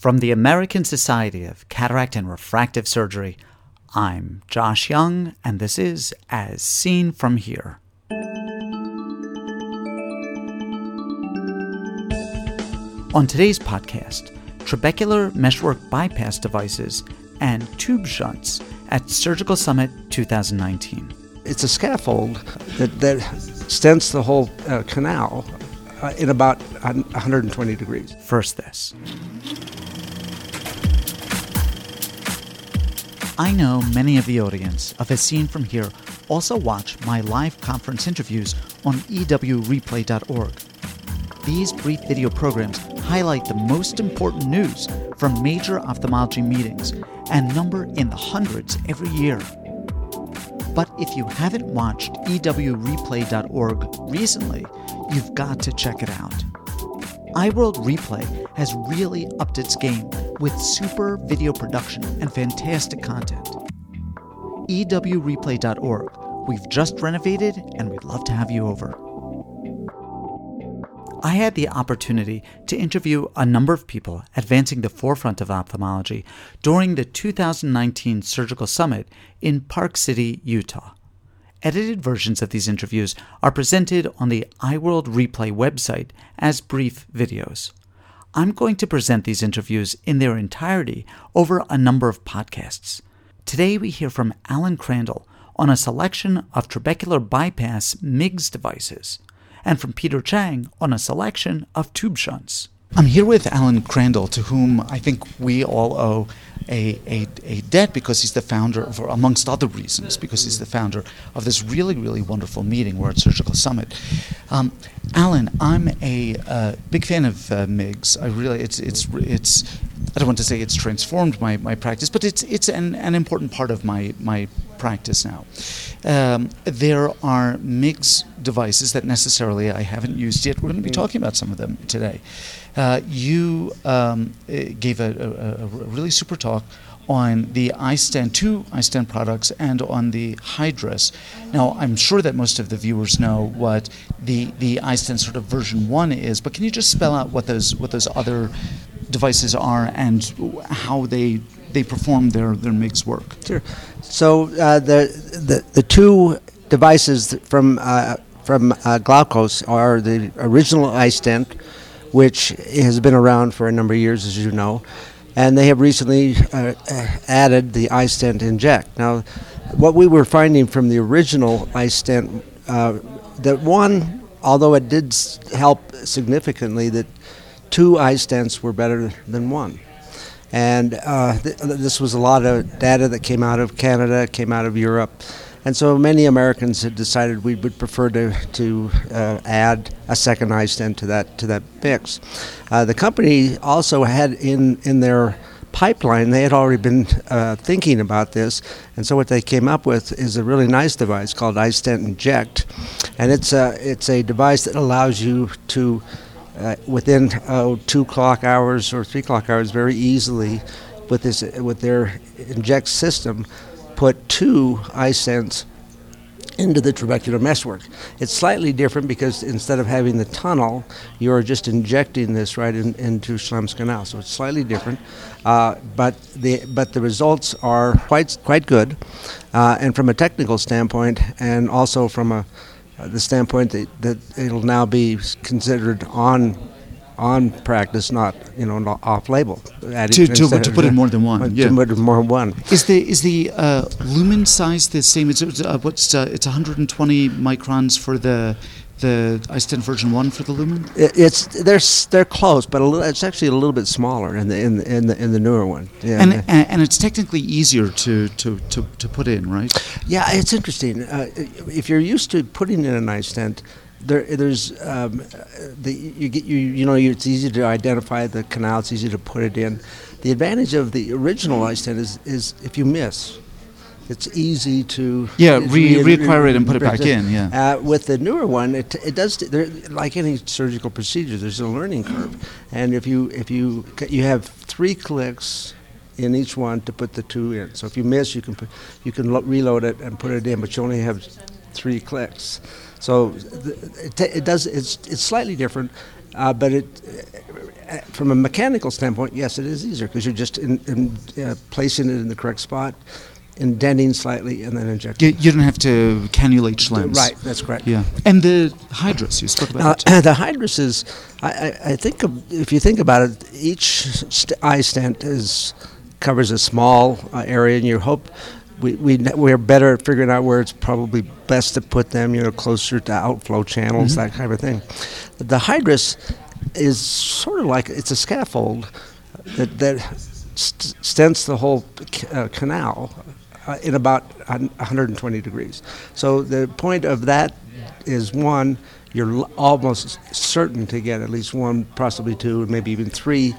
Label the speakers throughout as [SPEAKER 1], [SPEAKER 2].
[SPEAKER 1] From the American Society of Cataract and Refractive Surgery, I'm Josh Young, and this is As Seen From Here. On today's podcast, trabecular meshwork bypass devices and tube shunts at Surgical Summit 2019.
[SPEAKER 2] It's a scaffold that, that stents the whole uh, canal uh, in about 120 degrees.
[SPEAKER 1] First, this. I know many of the audience of As Seen From Here also watch my live conference interviews on ewreplay.org. These brief video programs highlight the most important news from major ophthalmology meetings and number in the hundreds every year. But if you haven't watched ewreplay.org recently, you've got to check it out. EyeWorld Replay has really upped its game with super video production and fantastic content. ewreplay.org. We've just renovated and we'd love to have you over. I had the opportunity to interview a number of people advancing the forefront of ophthalmology during the 2019 Surgical Summit in Park City, Utah. Edited versions of these interviews are presented on the EyeWorld Replay website as brief videos. I'm going to present these interviews in their entirety over a number of podcasts. Today we hear from Alan Crandall on a selection of trabecular bypass MIGS devices, and from Peter Chang on a selection of tube shunts. I'm here with Alan Crandall, to whom I think we all owe a, a, a debt because he's the founder, of, amongst other reasons, because he's the founder of this really, really wonderful meeting. We're at Surgical Summit. Um, Alan, I'm a uh, big fan of uh, MIGS. I really, it's, it's, it's, I don't want to say it's transformed my, my practice, but it's, it's an, an important part of my, my practice now. Um, there are MIGS devices that necessarily I haven't used yet. We're going to be talking about some of them today. Uh, you um, eh, gave a, a, a, really super talk on the iStent, two iStent products, and on the Hydrus. Now, I'm sure that most of the viewers know what the, the iStent sort of version one is, but can you just spell out what those what those other devices are and how they they perform their their MIGS work?
[SPEAKER 2] Sure. So uh, the, the the two devices from uh, from uh, are the original iStent which has been around for a number of years, as you know. And they have recently uh, uh, added the iStent Inject. Now, what we were finding from the original iStent, uh, that one, although it did help significantly, that two iStents were better than one. And uh, th- this was a lot of data that came out of Canada, came out of Europe. And so many Americans had decided we would prefer to, to uh, add a second iStent to that to that mix. Uh, the company also had in in their pipeline they had already been uh, thinking about this, and so what they came up with is a really nice device called iStent Inject, and it's a it's a device that allows you to uh, within uh, two clock hours or three clock hours very easily with this with their inject system put two iStents into the trabecular meshwork. It's slightly different because instead of having the tunnel, you're just injecting this right in, into Schlemm's canal. So it's slightly different, uh, but the but the results are quite quite good, uh, and from a technical standpoint, and also from a the standpoint that, that it'll now be considered on on practice, not you know not off label.
[SPEAKER 1] To, to, to, put in more than one.
[SPEAKER 2] Yeah. To put in more than one.
[SPEAKER 1] Is the is the uh, lumen size the same? It's uh, what's uh, it's 120 microns for the the iStent version one for the lumen?
[SPEAKER 2] It's they're they're close, but little, it's actually a little bit smaller in the in the in the, in the newer one.
[SPEAKER 1] Yeah. And, and, and it's technically easier to, to, to, to put in, right?
[SPEAKER 2] Yeah, it's interesting. Uh, if you're used to putting in an iStent, there, there's um, the you get you you know it's easy to identify the canal. It's easy to put it in. The advantage of the original iStent is is if you miss, it's easy to
[SPEAKER 1] yeah re- reacquire it and put it back in. Yeah.
[SPEAKER 2] Uh, with the newer one, it it does like any surgical procedure. There's a learning curve, and if you if you you have three clicks in each one to put the two in. So if you miss, you can put, you can lo- reload it and put it in, but you only have three clicks. So it, it does. It's it's slightly different, Uh, but it, uh, from a mechanical standpoint, yes, it is easier because you're just in, in, uh, placing it in the correct spot, indenting slightly, and then injecting.
[SPEAKER 1] You, you don't have to cannulate Schlemms.
[SPEAKER 2] Right, that's correct.
[SPEAKER 1] Yeah. And the hydrus, you spoke about it.
[SPEAKER 2] the hydrus is, I, I, I think, of, if you think about it, each st- iStent is covers a small uh, area, and you hope we, we we're better at figuring out where it's probably best to put them, you know, closer to outflow channels, that kind of thing. The hydrus is sort of like it's a scaffold that that st- stents the whole c- uh, canal uh, in about 120 degrees. So the point of that is one, you're l- almost certain to get at least one, possibly two, and maybe even three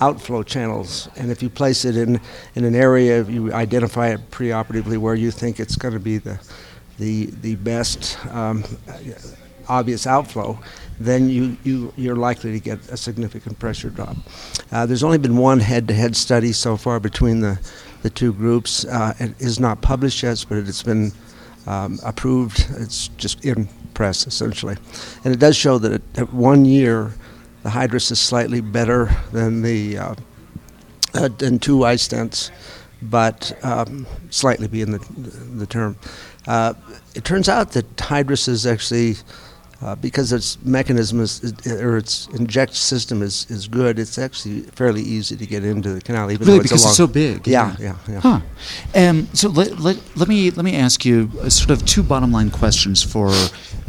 [SPEAKER 2] outflow channels. And if you place it in, in an area, you identify it preoperatively where you think it's going to be the, the, the best um, obvious outflow, then you, you, you're likely to get a significant pressure drop. Uh, there's only been one head to head study so far between the, the two groups. Uh, it is not published yet, but it's been um, approved. It's just in press, essentially. And it does show that at, one year, the hydrus is slightly better than the uh, uh, than two iStents, but um, slightly being the, the term. Uh, it turns out that hydrus is actually uh, because its mechanism is, or its inject system is, is good. It's actually fairly easy to get into the canal, even
[SPEAKER 1] Really,
[SPEAKER 2] though it's
[SPEAKER 1] because it's so big.
[SPEAKER 2] Yeah, yeah, yeah.
[SPEAKER 1] Huh. Um, so let, let, let me let me ask you uh, sort of two bottom line questions for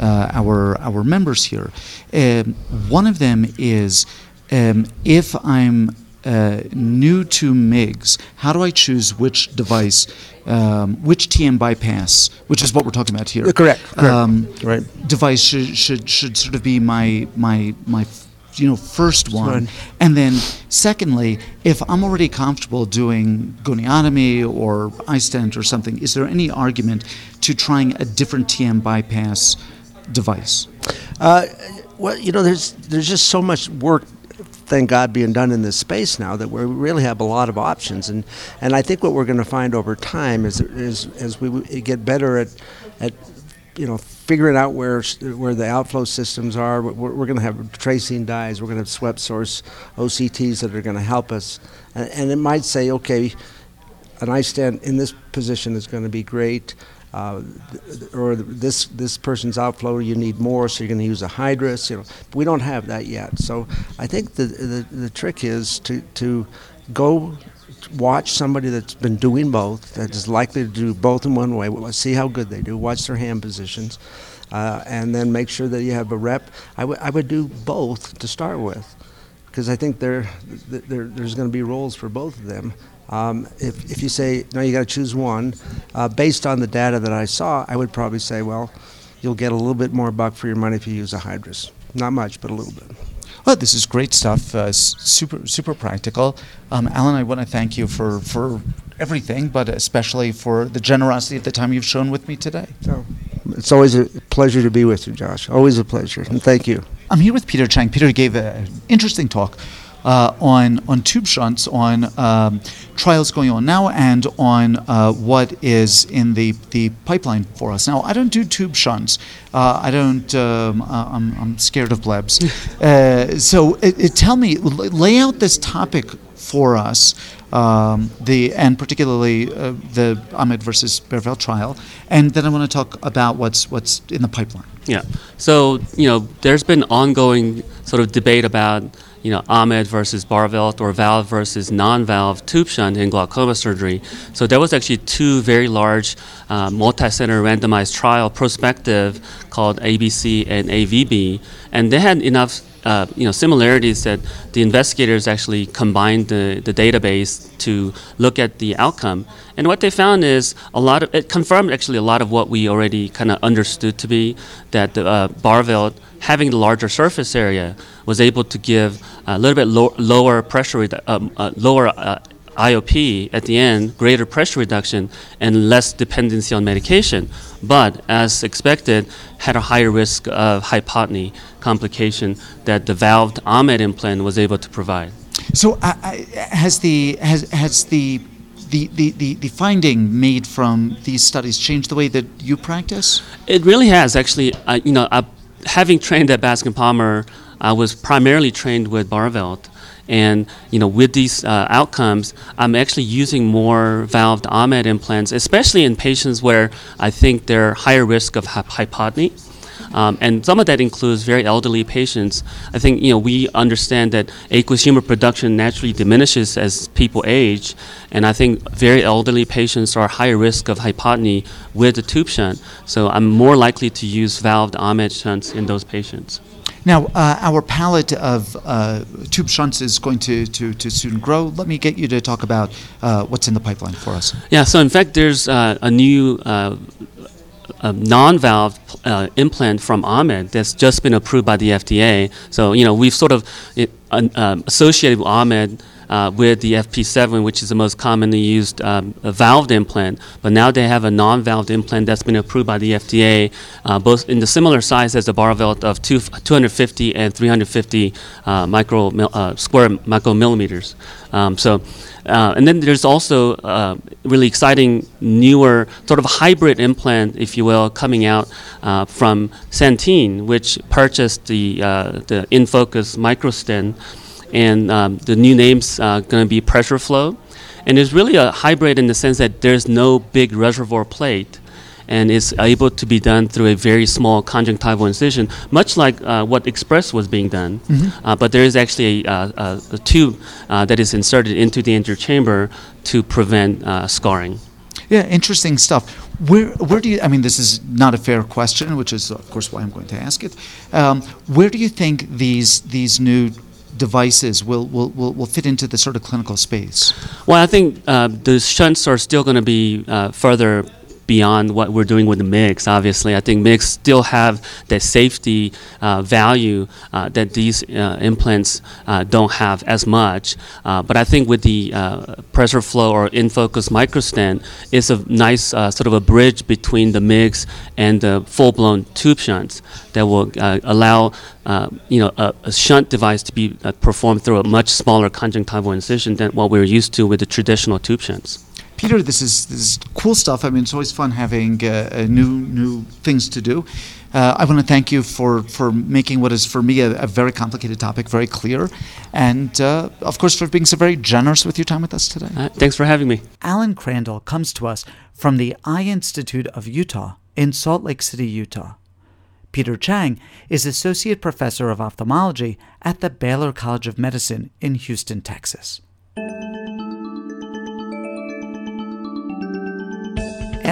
[SPEAKER 1] uh, our our members here. Um, one of them is um, if I'm uh, new to MIGS, how do I choose which device, um, which TM bypass, which is what we're talking about here?
[SPEAKER 2] Correct, correct.
[SPEAKER 1] Um,
[SPEAKER 2] Right.
[SPEAKER 1] Device should, should should sort of be my my my you know first one, and then secondly, if I'm already comfortable doing goniotomy or iStent or something, is there any argument to trying a different TM bypass device?
[SPEAKER 2] Uh, well, you know, there's there's just so much work, thank God, being done in this space now that we really have a lot of options, and and I think what we're going to find over time is is as we get better at at you know figuring out where where the outflow systems are. We're, we're going to have tracing dyes. We're going to have swept source OCTs that are going to help us, and, and it might say, okay, an iStent in this position is going to be great. Uh, or this this person's outflow, you need more, so you're going to use a hydrus. You know, we don't have that yet. So I think the the, the trick is to to go watch somebody that's been doing both, that is likely to do both in one way. w- See how good they do. Watch their hand positions, uh, and then make sure that you have a rep. I would I would do both to start with because I think there, there there's going to be roles for both of them. Um, if, if you say no, you got to choose one, uh, based on the data that I saw, I would probably say, well, you'll get a little bit more buck for your money if you use a hydrus. Not much, but a little bit.
[SPEAKER 1] Well, this is great stuff. Uh, super, super practical. Um, Alan, I want to thank you for, for everything, but especially for the generosity of the time you've shown with me today.
[SPEAKER 2] So it's always a pleasure to be with you, Josh. Always a pleasure, and thank you.
[SPEAKER 1] I'm here with Peter Chang. Peter gave an interesting talk uh, on on tube shunts, on um, trials going on now, and on uh, what is in the, the pipeline for us. Now, I don't do tube shunts. Uh, I don't. Um, uh, I'm, I'm scared of blebs. uh, so, it, it, tell me, lay out this topic for us. Um, the and particularly uh, the Ahmed versus Baerveldt trial, and then I want to talk about what's what's in the pipeline.
[SPEAKER 3] Yeah. So, you know, there's been ongoing sort of debate about, you know, Ahmed versus Baerveldt or valve versus non-valve tube shunt in glaucoma surgery. So there was actually two very large uh, multi-center randomized trial prospective called ABC and AVB, and they had enough uh, you know similarities that the investigators actually combined the, the database to look at the outcome. And what they found is a lot of it confirmed actually a lot of what we already kind of understood to be that the uh, having the larger surface area was able to give a little bit low, lower pressure, redu- um, uh, lower uh, IOP at the end, greater pressure reduction, and less dependency on medication. But as expected, had a higher risk of hypotony complication that the valved Ahmed implant was able to provide.
[SPEAKER 1] So, uh, has the has has the the, the, the, the finding made from these studies changed the way that you practice?
[SPEAKER 3] It really has actually. Uh, you know, uh, having trained at Bascom Palmer I was primarily trained with Baerveldt. And you know, with these uh, outcomes, I'm actually using more valved Ahmed implants, especially in patients where I think they're higher risk of hypotony. Um, and some of that includes very elderly patients. I think you know we understand that aqueous humor production naturally diminishes as people age, and I think very elderly patients are higher risk of hypotony with the tube shunt. So I'm more likely to use valved Ahmed shunts in those patients.
[SPEAKER 1] Now, uh, our palette of uh, tube shunts is going to, to, to soon grow. Let me get you to talk about uh, what's in the pipeline for us.
[SPEAKER 3] Yeah, so in fact, there's uh, a new uh, non-valve uh, implant from Ahmed that's just been approved by the FDA. So you know we've sort of uh, associated with Ahmed uh, with the FP7, which is the most commonly used um, valved implant. But now they have a non-valved implant that's been approved by the FDA, uh, both in the similar size as the Baerveldt of two, 250 and 350 uh, micro uh, square micromillimeters. Um, so. Uh, and then there's also uh, really exciting newer sort of hybrid implant, if you will, coming out from Santen, which purchased the the InnFocus MicroShunt and um, the new name's uh, going to be PreserFlo. And it's really a hybrid in the sense that there's no big reservoir plate and it's able to be done through a very small conjunctival incision, much like uh, what Ex-PRESS was being done. Mm-hmm. Uh, but there is actually a, a, a tube uh, that is inserted into the anterior chamber to prevent uh, scarring.
[SPEAKER 1] Yeah, interesting stuff. Where, where do you? I mean, this is not a fair question, which is, of course, why I'm going to ask it. Um, where do you think these these new devices will, will, will, will fit into the sort of clinical space?
[SPEAKER 3] Well, I think uh, the shunts are still going to be uh, further beyond what we're doing with the MIGS. Obviously, I think MIGS still have that safety uh, value uh, that these uh, implants uh, don't have as much. Uh, but I think with the uh, PreserFlo or InnFocus MicroShunt, it's a nice sort of a bridge between the MIGS and the full-blown tube shunts that will allow you know a, a, shunt device to be performed through a much smaller conjunctival incision than what we're used to with the traditional tube shunts.
[SPEAKER 1] Peter, this is this is cool stuff. I mean, it's always fun having uh, uh, new new things to do. Uh, I want to thank you for for making what is for me a, a very complicated topic very clear, and uh, of course for being so very generous with your time with us today.
[SPEAKER 3] Uh, thanks for having me.
[SPEAKER 1] Alan Crandall comes to us from the Eye Institute of Utah in Salt Lake City, Utah. Peter Chang is associate professor of ophthalmology at the Baylor College of Medicine in Houston, Texas.